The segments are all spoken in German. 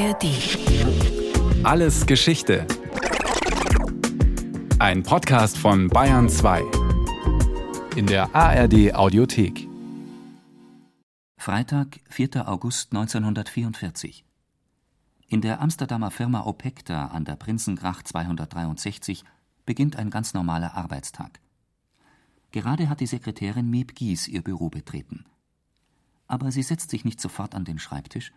ARD. Alles Geschichte. Ein Podcast von Bayern 2. In der ARD Audiothek. Freitag, 4. August 1944. In der Amsterdamer Firma Opekta an der Prinzengracht 263 beginnt ein ganz normaler Arbeitstag. Gerade hat die Sekretärin Miep Gies ihr Büro betreten. Aber sie setzt sich nicht sofort an den Schreibtisch.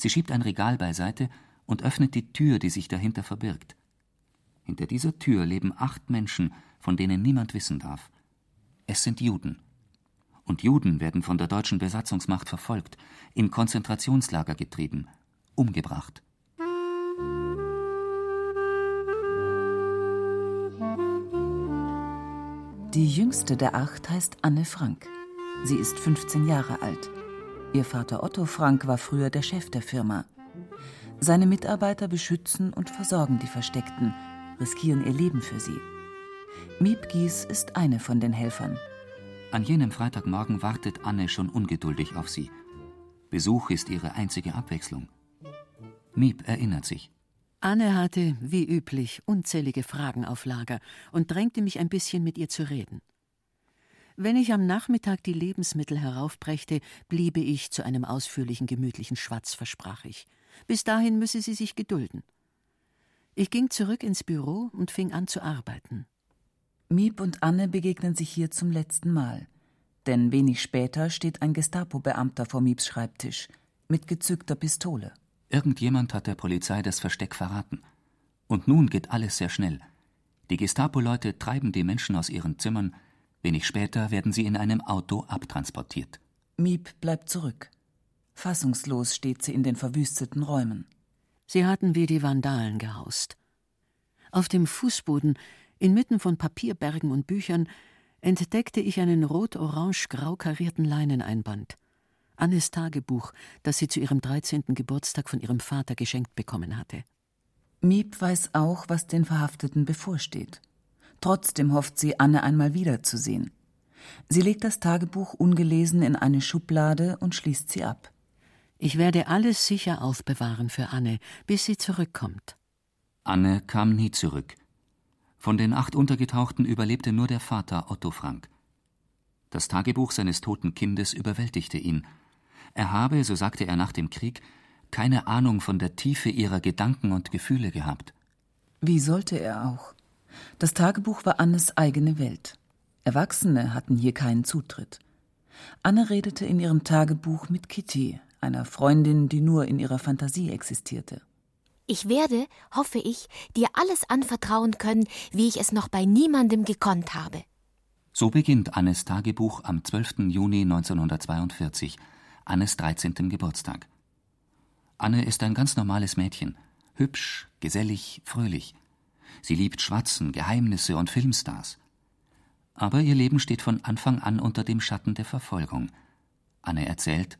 Sie schiebt ein Regal beiseite und öffnet die Tür, die sich dahinter verbirgt. Hinter dieser Tür leben acht Menschen, von denen niemand wissen darf. Es sind Juden. Und Juden werden von der deutschen Besatzungsmacht verfolgt, in Konzentrationslager getrieben, umgebracht. Die jüngste der acht heißt Anne Frank. Sie ist 15 Jahre alt. Ihr Vater Otto Frank war früher der Chef der Firma. Seine Mitarbeiter beschützen und versorgen die Versteckten, riskieren ihr Leben für sie. Miep Gies ist eine von den Helfern. An jenem Freitagmorgen wartet Anne schon ungeduldig auf sie. Besuch ist ihre einzige Abwechslung. Miep erinnert sich. Anne hatte, wie üblich, unzählige Fragen auf Lager und drängte mich ein bisschen mit ihr zu reden. Wenn ich am Nachmittag die Lebensmittel heraufbrächte, bliebe ich zu einem ausführlichen, gemütlichen Schwatz, versprach ich. Bis dahin müsse sie sich gedulden. Ich ging zurück ins Büro und fing an zu arbeiten. Miep und Anne begegnen sich hier zum letzten Mal. Denn wenig später steht ein Gestapo-Beamter vor Mieps Schreibtisch mit gezückter Pistole. Irgendjemand hat der Polizei das Versteck verraten. Und nun geht alles sehr schnell. Die Gestapo-Leute treiben die Menschen aus ihren Zimmern. Wenig später werden sie in einem Auto abtransportiert. Miep bleibt zurück. Fassungslos steht sie in den verwüsteten Räumen. Sie hatten wie die Vandalen gehaust. Auf dem Fußboden, inmitten von Papierbergen und Büchern, entdeckte ich einen rot-orange-grau karierten Leineneinband. Annes Tagebuch, das sie zu ihrem 13. Geburtstag von ihrem Vater geschenkt bekommen hatte. Miep weiß auch, was den Verhafteten bevorsteht. Trotzdem hofft sie, Anne einmal wiederzusehen. Sie legt das Tagebuch ungelesen in eine Schublade und schließt sie ab. Ich werde alles sicher aufbewahren für Anne, bis sie zurückkommt. Anne kam nie zurück. Von den acht Untergetauchten überlebte nur der Vater Otto Frank. Das Tagebuch seines toten Kindes überwältigte ihn. Er habe, so sagte er nach dem Krieg, keine Ahnung von der Tiefe ihrer Gedanken und Gefühle gehabt. Wie sollte er auch? Das Tagebuch war Annes eigene Welt. Erwachsene hatten hier keinen Zutritt. Anne redete in ihrem Tagebuch mit Kitty, einer Freundin, die nur in ihrer Fantasie existierte. Ich werde, hoffe ich, dir alles anvertrauen können, wie ich es noch bei niemandem gekonnt habe. So beginnt Annes Tagebuch am 12. Juni 1942, Annes 13. Geburtstag. Anne ist ein ganz normales Mädchen, hübsch, gesellig, fröhlich. Sie liebt Schwatzen, Geheimnisse und Filmstars. Aber ihr Leben steht von Anfang an unter dem Schatten der Verfolgung. Anne erzählt,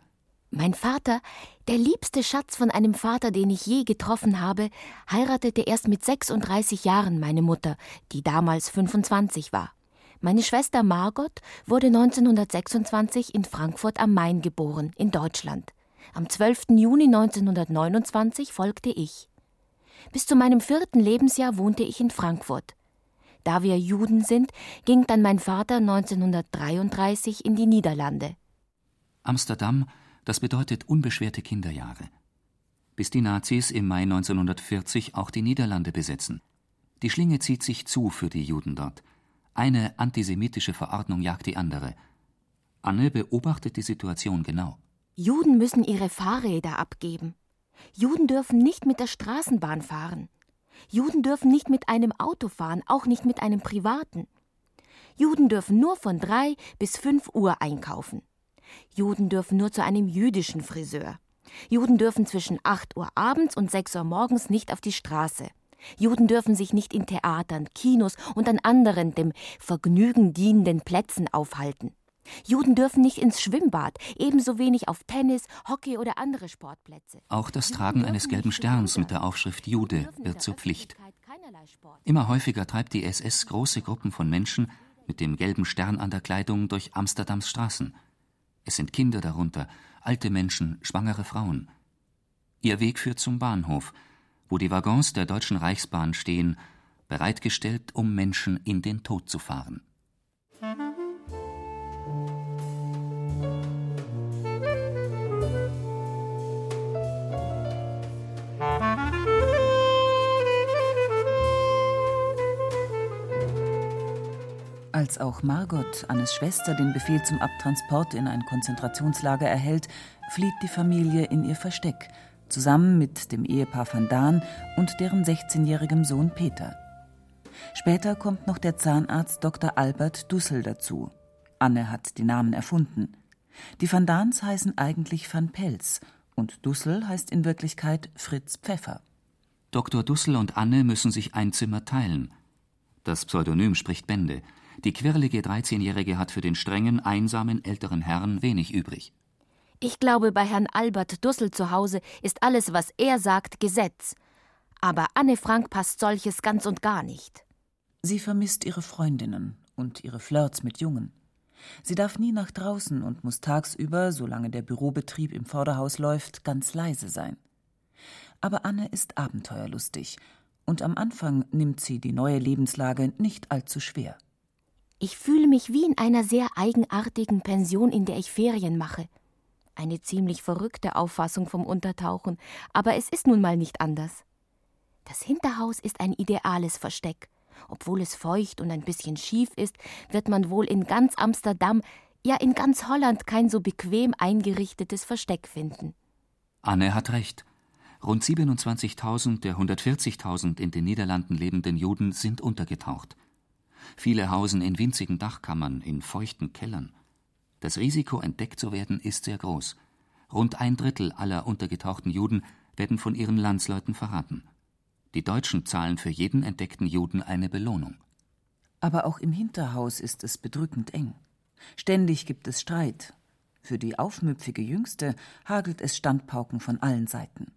mein Vater, der liebste Schatz von einem Vater, den ich je getroffen habe, heiratete erst mit 36 Jahren meine Mutter, die damals 25 war. Meine Schwester Margot wurde 1926 in Frankfurt am Main geboren, in Deutschland. Am 12. Juni 1929 folgte ich. Bis zu meinem vierten Lebensjahr wohnte ich in Frankfurt. Da wir Juden sind, ging dann mein Vater 1933 in die Niederlande. Amsterdam, das bedeutet unbeschwerte Kinderjahre. Bis die Nazis im Mai 1940 auch die Niederlande besetzen. Die Schlinge zieht sich zu für die Juden dort. Eine antisemitische Verordnung jagt die andere. Anne beobachtet die Situation genau. Juden müssen ihre Fahrräder abgeben. Juden dürfen nicht mit der Straßenbahn fahren. Juden dürfen nicht mit einem Auto fahren, auch nicht mit einem privaten. Juden dürfen nur von drei bis fünf Uhr einkaufen. Juden dürfen nur zu einem jüdischen Friseur. Juden dürfen zwischen acht Uhr abends und sechs Uhr morgens nicht auf die Straße. Juden dürfen sich nicht in Theatern, Kinos und an anderen dem Vergnügen dienenden Plätzen aufhalten. Juden dürfen nicht ins Schwimmbad, ebenso wenig auf Tennis, Hockey oder andere Sportplätze. Auch das Tragen eines gelben Sterns mit der Aufschrift Jude wird zur Pflicht. Immer häufiger treibt die SS große Gruppen von Menschen mit dem gelben Stern an der Kleidung durch Amsterdams Straßen. Es sind Kinder darunter, alte Menschen, schwangere Frauen. Ihr Weg führt zum Bahnhof, wo die Waggons der Deutschen Reichsbahn stehen, bereitgestellt, um Menschen in den Tod zu fahren. Als auch Margot, Annes Schwester, den Befehl zum Abtransport in ein Konzentrationslager erhält, flieht die Familie in ihr Versteck, zusammen mit dem Ehepaar van Daan und deren 16-jährigem Sohn Peter. Später kommt noch der Zahnarzt Dr. Albert Dussel dazu. Anne hat die Namen erfunden. Die Van Daans heißen eigentlich Van Pelz und Dussel heißt in Wirklichkeit Fritz Pfeffer. Dr. Dussel und Anne müssen sich ein Zimmer teilen. Das Pseudonym spricht Bände. Die quirlige 13-Jährige hat für den strengen, einsamen älteren Herrn wenig übrig. Ich glaube, bei Herrn Albert Dussel zu Hause ist alles, was er sagt, Gesetz. Aber Anne Frank passt solches ganz und gar nicht. Sie vermisst ihre Freundinnen und ihre Flirts mit Jungen. Sie darf nie nach draußen und muss tagsüber, solange der Bürobetrieb im Vorderhaus läuft, ganz leise sein. Aber Anne ist abenteuerlustig und am Anfang nimmt sie die neue Lebenslage nicht allzu schwer. Ich fühle mich wie in einer sehr eigenartigen Pension, in der ich Ferien mache. Eine ziemlich verrückte Auffassung vom Untertauchen, aber es ist nun mal nicht anders. Das Hinterhaus ist ein ideales Versteck. Obwohl es feucht und ein bisschen schief ist, wird man wohl in ganz Amsterdam, ja in ganz Holland kein so bequem eingerichtetes Versteck finden. Anne hat recht. Rund 27.000 der 140.000 in den Niederlanden lebenden Juden sind untergetaucht. Viele hausen in winzigen Dachkammern, in feuchten Kellern. Das Risiko, entdeckt zu werden, ist sehr groß. Rund ein Drittel aller untergetauchten Juden werden von ihren Landsleuten verraten. Die Deutschen zahlen für jeden entdeckten Juden eine Belohnung. Aber auch im Hinterhaus ist es bedrückend eng. Ständig gibt es Streit. Für die aufmüpfige Jüngste hagelt es Standpauken von allen Seiten.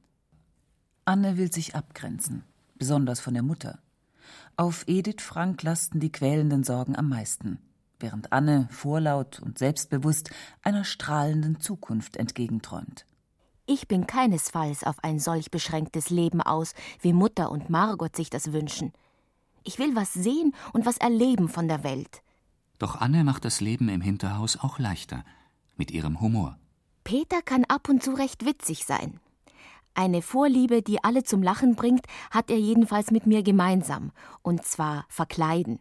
Anne will sich abgrenzen, besonders von der Mutter. Auf Edith Frank lasten die quälenden Sorgen am meisten, während Anne vorlaut und selbstbewusst einer strahlenden Zukunft entgegenträumt. Ich bin keinesfalls auf ein solch beschränktes Leben aus, wie Mutter und Margot sich das wünschen. Ich will was sehen und was erleben von der Welt. Doch Anne macht das Leben im Hinterhaus auch leichter, mit ihrem Humor. Peter kann ab und zu recht witzig sein. Eine Vorliebe, die alle zum Lachen bringt, hat er jedenfalls mit mir gemeinsam, und zwar verkleiden.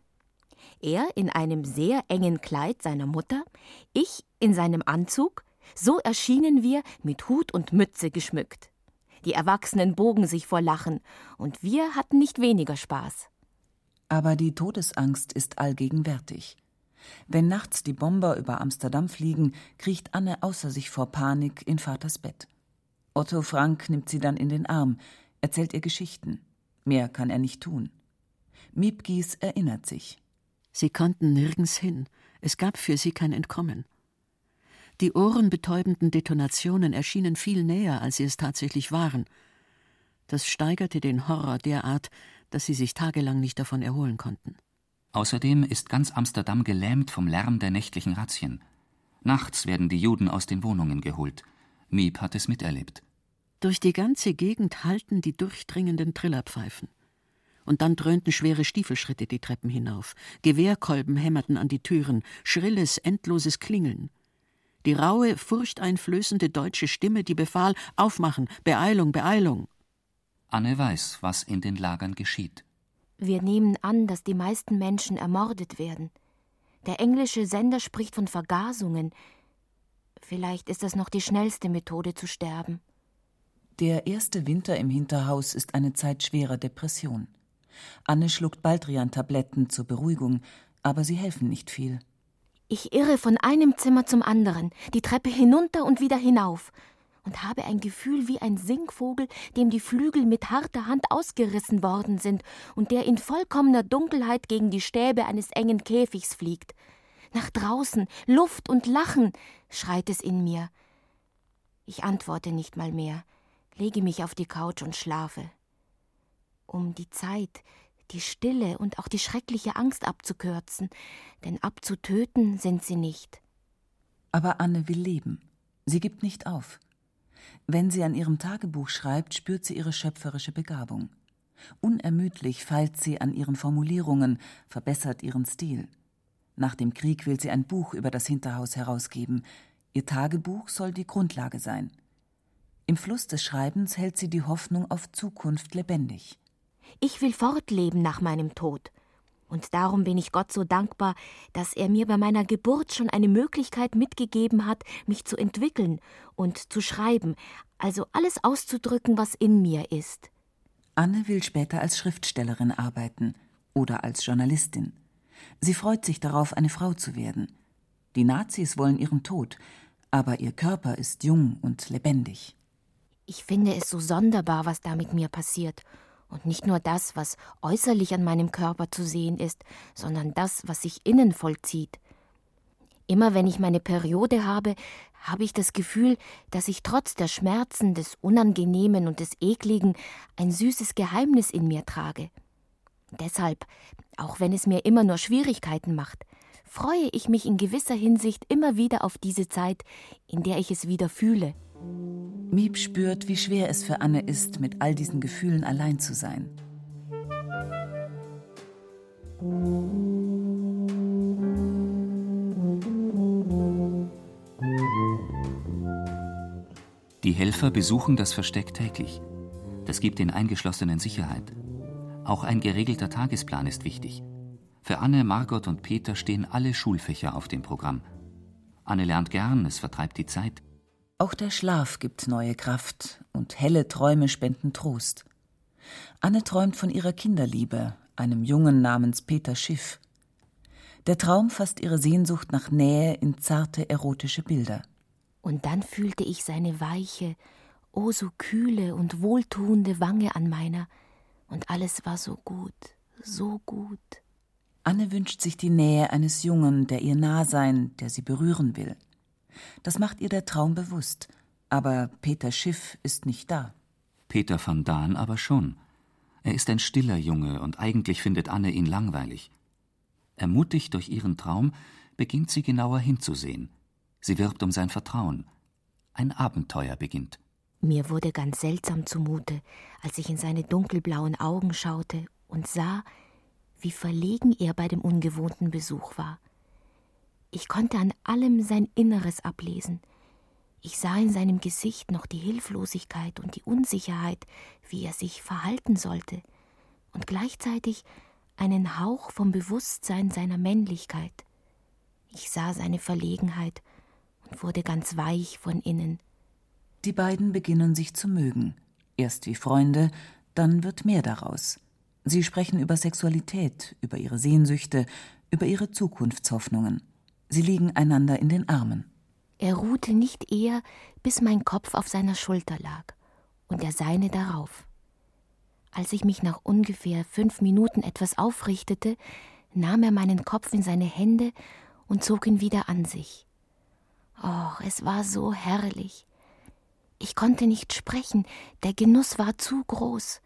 Er in einem sehr engen Kleid seiner Mutter, ich in seinem Anzug, so erschienen wir mit Hut und Mütze geschmückt. Die Erwachsenen bogen sich vor Lachen, und wir hatten nicht weniger Spaß. Aber die Todesangst ist allgegenwärtig. Wenn nachts die Bomber über Amsterdam fliegen, kriecht Anne außer sich vor Panik in Vaters Bett. Otto Frank nimmt sie dann in den Arm, erzählt ihr Geschichten. Mehr kann er nicht tun. Miepgies erinnert sich. Sie konnten nirgends hin. Es gab für sie kein Entkommen. Die ohrenbetäubenden Detonationen erschienen viel näher, als sie es tatsächlich waren. Das steigerte den Horror derart, dass sie sich tagelang nicht davon erholen konnten. Außerdem ist ganz Amsterdam gelähmt vom Lärm der nächtlichen Razzien. Nachts werden die Juden aus den Wohnungen geholt. Miep hat es miterlebt. Durch die ganze Gegend hallten die durchdringenden Trillerpfeifen. Und dann dröhnten schwere Stiefelschritte die Treppen hinauf. Gewehrkolben hämmerten an die Türen, schrilles, endloses Klingeln. Die raue, furchteinflößende deutsche Stimme, die befahl: Aufmachen, Beeilung, Beeilung. Anne weiß, was in den Lagern geschieht. Wir nehmen an, dass die meisten Menschen ermordet werden. Der englische Sender spricht von Vergasungen. Vielleicht ist das noch die schnellste Methode zu sterben. Der erste Winter im Hinterhaus ist eine Zeit schwerer Depression. Anne schluckt Baldrian-Tabletten zur Beruhigung, aber sie helfen nicht viel. Ich irre von einem Zimmer zum anderen, die Treppe hinunter und wieder hinauf und habe ein Gefühl wie ein Singvogel, dem die Flügel mit harter Hand ausgerissen worden sind und der in vollkommener Dunkelheit gegen die Stäbe eines engen Käfigs fliegt. Nach draußen, Luft und Lachen, schreit es in mir. Ich antworte nicht mal mehr, lege mich auf die Couch und schlafe. Um die Zeit, die Stille und auch die schreckliche Angst abzukürzen, denn abzutöten sind sie nicht. Aber Anne will leben. Sie gibt nicht auf. Wenn sie an ihrem Tagebuch schreibt, spürt sie ihre schöpferische Begabung. Unermüdlich feilt sie an ihren Formulierungen, verbessert ihren Stil. Nach dem Krieg will sie ein Buch über das Hinterhaus herausgeben. Ihr Tagebuch soll die Grundlage sein. Im Fluss des Schreibens hält sie die Hoffnung auf Zukunft lebendig. Ich will fortleben nach meinem Tod. Und darum bin ich Gott so dankbar, dass er mir bei meiner Geburt schon eine Möglichkeit mitgegeben hat, mich zu entwickeln und zu schreiben, also alles auszudrücken, was in mir ist. Anne will später als Schriftstellerin arbeiten oder als Journalistin. Sie freut sich darauf, eine Frau zu werden. Die Nazis wollen ihren Tod, aber ihr Körper ist jung und lebendig. Ich finde es so sonderbar, was da mit mir passiert. Und nicht nur das, was äußerlich an meinem Körper zu sehen ist, sondern das, was sich innen vollzieht. Immer wenn ich meine Periode habe, habe ich das Gefühl, dass ich trotz der Schmerzen, des Unangenehmen und des Ekligen ein süßes Geheimnis in mir trage. Deshalb, auch wenn es mir immer nur Schwierigkeiten macht, freue ich mich in gewisser Hinsicht immer wieder auf diese Zeit, in der ich es wieder fühle. Miep spürt, wie schwer es für Anne ist, mit all diesen Gefühlen allein zu sein. Die Helfer besuchen das Versteck täglich. Das gibt den Eingeschlossenen Sicherheit. Auch ein geregelter Tagesplan ist wichtig. Für Anne, Margot und Peter stehen alle Schulfächer auf dem Programm. Anne lernt gern, es vertreibt die Zeit. Auch der Schlaf gibt neue Kraft und helle Träume spenden Trost. Anne träumt von ihrer Kinderliebe, einem Jungen namens Peter Schiff. Der Traum fasst ihre Sehnsucht nach Nähe in zarte erotische Bilder. Und dann fühlte ich seine weiche, oh so kühle und wohltuende Wange an meiner, und alles war so gut, so gut. Anne wünscht sich die Nähe eines Jungen, der ihr nah sein, der sie berühren will. Das macht ihr der Traum bewusst. Aber Peter Schiff ist nicht da. Peter van Daan aber schon. Er ist ein stiller Junge und eigentlich findet Anne ihn langweilig. Ermutigt durch ihren Traum, beginnt sie genauer hinzusehen. Sie wirbt um sein Vertrauen. Ein Abenteuer beginnt. Mir wurde ganz seltsam zumute, als ich in seine dunkelblauen Augen schaute und sah, wie verlegen er bei dem ungewohnten Besuch war. Ich konnte an allem sein Inneres ablesen. Ich sah in seinem Gesicht noch die Hilflosigkeit und die Unsicherheit, wie er sich verhalten sollte, und gleichzeitig einen Hauch vom Bewusstsein seiner Männlichkeit. Ich sah seine Verlegenheit und wurde ganz weich von innen. Die beiden beginnen sich zu mögen. Erst wie Freunde, dann wird mehr daraus. Sie sprechen über Sexualität, über ihre Sehnsüchte, über ihre Zukunftshoffnungen. Sie liegen einander in den Armen. Er ruhte nicht eher, bis mein Kopf auf seiner Schulter lag und der seine darauf. Als ich mich nach ungefähr fünf Minuten etwas aufrichtete, nahm er meinen Kopf in seine Hände und zog ihn wieder an sich. Oh, es war so herrlich. Ich konnte nicht sprechen, der Genuss war zu groß.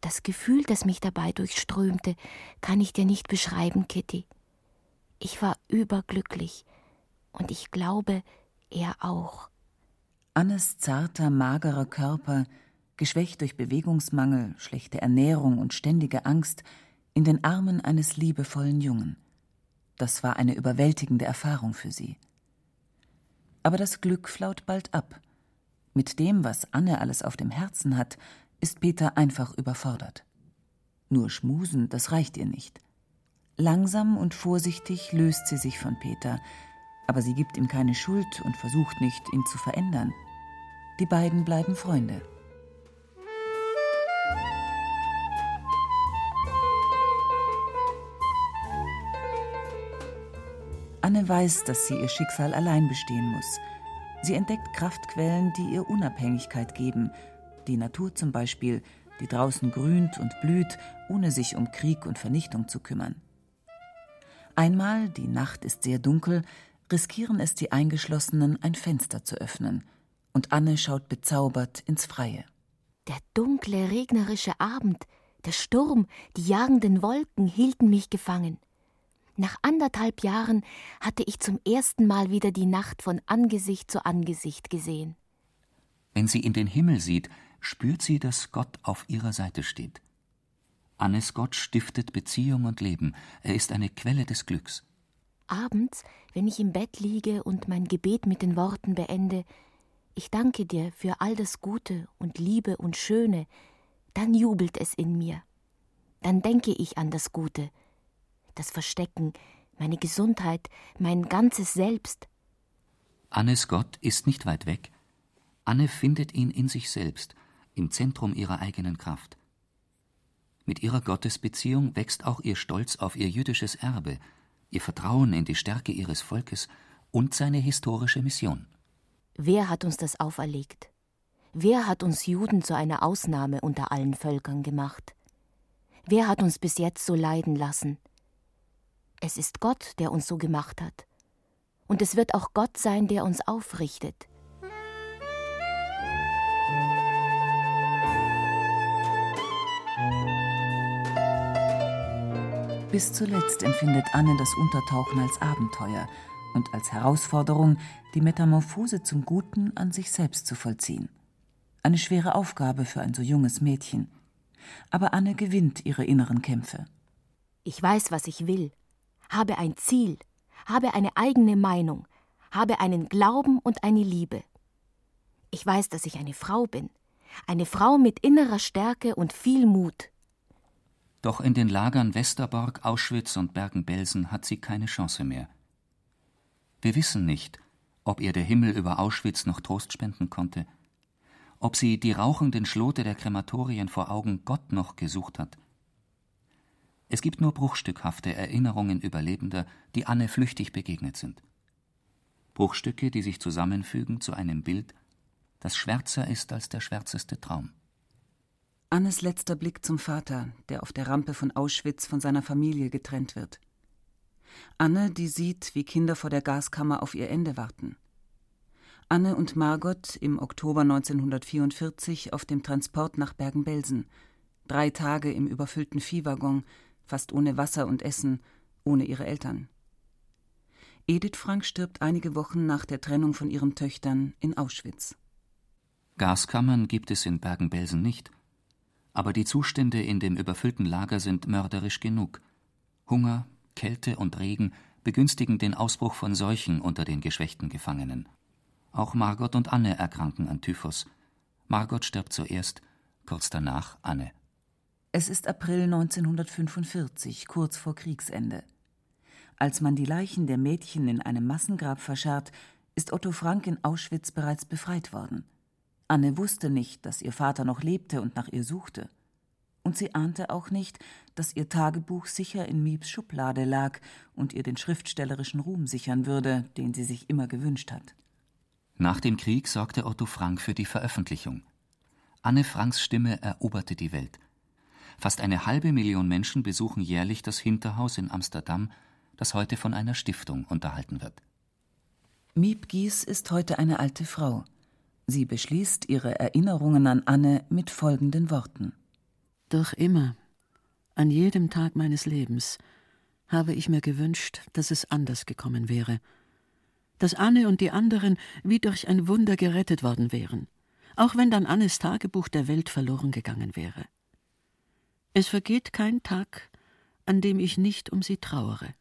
Das Gefühl, das mich dabei durchströmte, kann ich dir nicht beschreiben, Kitty. Ich war überglücklich und ich glaube, er auch. Annes zarter, magerer Körper, geschwächt durch Bewegungsmangel, schlechte Ernährung und ständige Angst, in den Armen eines liebevollen Jungen. Das war eine überwältigende Erfahrung für sie. Aber das Glück flaut bald ab. Mit dem, was Anne alles auf dem Herzen hat, ist Peter einfach überfordert. Nur schmusen, das reicht ihr nicht. Langsam und vorsichtig löst sie sich von Peter, aber sie gibt ihm keine Schuld und versucht nicht, ihn zu verändern. Die beiden bleiben Freunde. Anne weiß, dass sie ihr Schicksal allein bestehen muss. Sie entdeckt Kraftquellen, die ihr Unabhängigkeit geben. Die Natur zum Beispiel, die draußen grünt und blüht, ohne sich um Krieg und Vernichtung zu kümmern. Einmal, die Nacht ist sehr dunkel, riskieren es die Eingeschlossenen, ein Fenster zu öffnen, und Anne schaut bezaubert ins Freie. Der dunkle, regnerische Abend, der Sturm, die jagenden Wolken hielten mich gefangen. Nach anderthalb Jahren hatte ich zum ersten Mal wieder die Nacht von Angesicht zu Angesicht gesehen. Wenn sie in den Himmel sieht, spürt sie, dass Gott auf ihrer Seite steht. Annes Gott stiftet Beziehung und Leben. Er ist eine Quelle des Glücks. Abends, wenn ich im Bett liege und mein Gebet mit den Worten beende, ich danke dir für all das Gute und Liebe und Schöne, dann jubelt es in mir. Dann denke ich an das Gute, das Verstecken, meine Gesundheit, mein ganzes Selbst. Annes Gott ist nicht weit weg. Anne findet ihn in sich selbst, im Zentrum ihrer eigenen Kraft. Mit ihrer Gottesbeziehung wächst auch ihr Stolz auf ihr jüdisches Erbe, ihr Vertrauen in die Stärke ihres Volkes und seine historische Mission. Wer hat uns das auferlegt? Wer hat uns Juden zu einer Ausnahme unter allen Völkern gemacht? Wer hat uns bis jetzt so leiden lassen? Es ist Gott, der uns so gemacht hat. Und es wird auch Gott sein, der uns aufrichtet. Bis zuletzt empfindet Anne das Untertauchen als Abenteuer und als Herausforderung, die Metamorphose zum Guten an sich selbst zu vollziehen. Eine schwere Aufgabe für ein so junges Mädchen. Aber Anne gewinnt ihre inneren Kämpfe. Ich weiß, was ich will, habe ein Ziel, habe eine eigene Meinung, habe einen Glauben und eine Liebe. Ich weiß, dass ich eine Frau bin, eine Frau mit innerer Stärke und viel Mut. Doch in den Lagern Westerbork, Auschwitz und Bergen-Belsen hat sie keine Chance mehr. Wir wissen nicht, ob ihr der Himmel über Auschwitz noch Trost spenden konnte, ob sie die rauchenden Schlote der Krematorien vor Augen Gott noch gesucht hat. Es gibt nur bruchstückhafte Erinnerungen Überlebender, die Anne flüchtig begegnet sind. Bruchstücke, die sich zusammenfügen zu einem Bild, das schwärzer ist als der schwärzeste Traum. Annes letzter Blick zum Vater, der auf der Rampe von Auschwitz von seiner Familie getrennt wird. Anne, die sieht, wie Kinder vor der Gaskammer auf ihr Ende warten. Anne und Margot im Oktober 1944 auf dem Transport nach Bergen-Belsen. Drei Tage im überfüllten Viehwaggon, fast ohne Wasser und Essen, ohne ihre Eltern. Edith Frank stirbt einige Wochen nach der Trennung von ihren Töchtern in Auschwitz. Gaskammern gibt es in Bergen-Belsen nicht aber die Zustände in dem überfüllten Lager sind mörderisch genug. Hunger, Kälte und Regen begünstigen den Ausbruch von Seuchen unter den geschwächten Gefangenen. Auch Margot und Anne erkranken an Typhus. Margot stirbt zuerst, kurz danach Anne. Es ist April 1945, kurz vor Kriegsende. Als man die Leichen der Mädchen in einem Massengrab verscharrt, ist Otto Frank in Auschwitz bereits befreit worden. Anne wusste nicht, dass ihr Vater noch lebte und nach ihr suchte. Und sie ahnte auch nicht, dass ihr Tagebuch sicher in Miebs Schublade lag und ihr den schriftstellerischen Ruhm sichern würde, den sie sich immer gewünscht hat. Nach dem Krieg sorgte Otto Frank für die Veröffentlichung. Anne Franks Stimme eroberte die Welt. Fast eine halbe Million Menschen besuchen jährlich das Hinterhaus in Amsterdam, das heute von einer Stiftung unterhalten wird. Miep Gies ist heute eine alte Frau. Sie beschließt ihre Erinnerungen an Anne mit folgenden Worten. Doch immer, an jedem Tag meines Lebens, habe ich mir gewünscht, dass es anders gekommen wäre. Dass Anne und die anderen wie durch ein Wunder gerettet worden wären, auch wenn dann Annes Tagebuch der Welt verloren gegangen wäre. Es vergeht kein Tag, an dem ich nicht um sie trauere.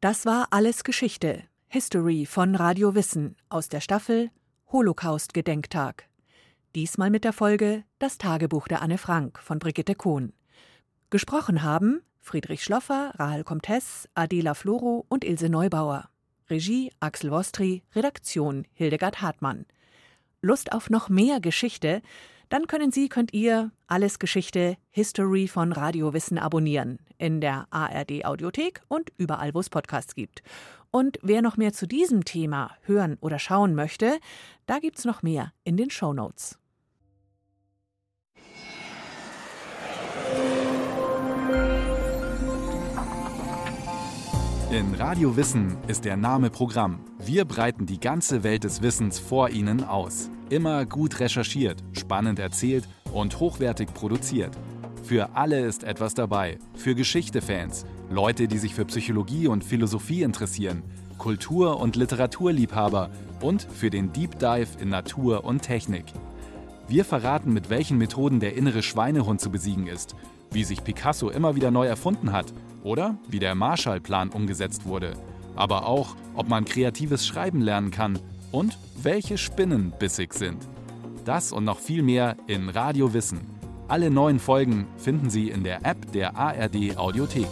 Das war alles Geschichte, History von Radio Wissen aus der Staffel Holocaust-Gedenktag. Diesmal mit der Folge Das Tagebuch der Anne Frank von Brigitte Kohn. Gesprochen haben Friedrich Schloffer, Rahel Comtes, Adela Floro und Ilse Neubauer. Regie Axel Wostri, Redaktion Hildegard Hartmann. Lust auf noch mehr Geschichte? Dann können Sie, könnt ihr alles Geschichte History von Radiowissen abonnieren in der ARD Audiothek und überall, wo es Podcasts gibt. Und wer noch mehr zu diesem Thema hören oder schauen möchte, da gibt's noch mehr in den Show Notes. In Radio Wissen ist der Name Programm. Wir breiten die ganze Welt des Wissens vor Ihnen aus. Immer gut recherchiert, spannend erzählt und hochwertig produziert. Für alle ist etwas dabei. Für Geschichte-Fans, Leute, die sich für Psychologie und Philosophie interessieren, Kultur- und Literaturliebhaber und für den Deep Dive in Natur und Technik. Wir verraten, mit welchen Methoden der innere Schweinehund zu besiegen ist, wie sich Picasso immer wieder neu erfunden hat oder wie der Marshallplan umgesetzt wurde, aber auch, ob man kreatives Schreiben lernen kann und welche Spinnen bissig sind. Das und noch viel mehr in Radio Wissen. Alle neuen Folgen finden Sie in der App der ARD Audiothek.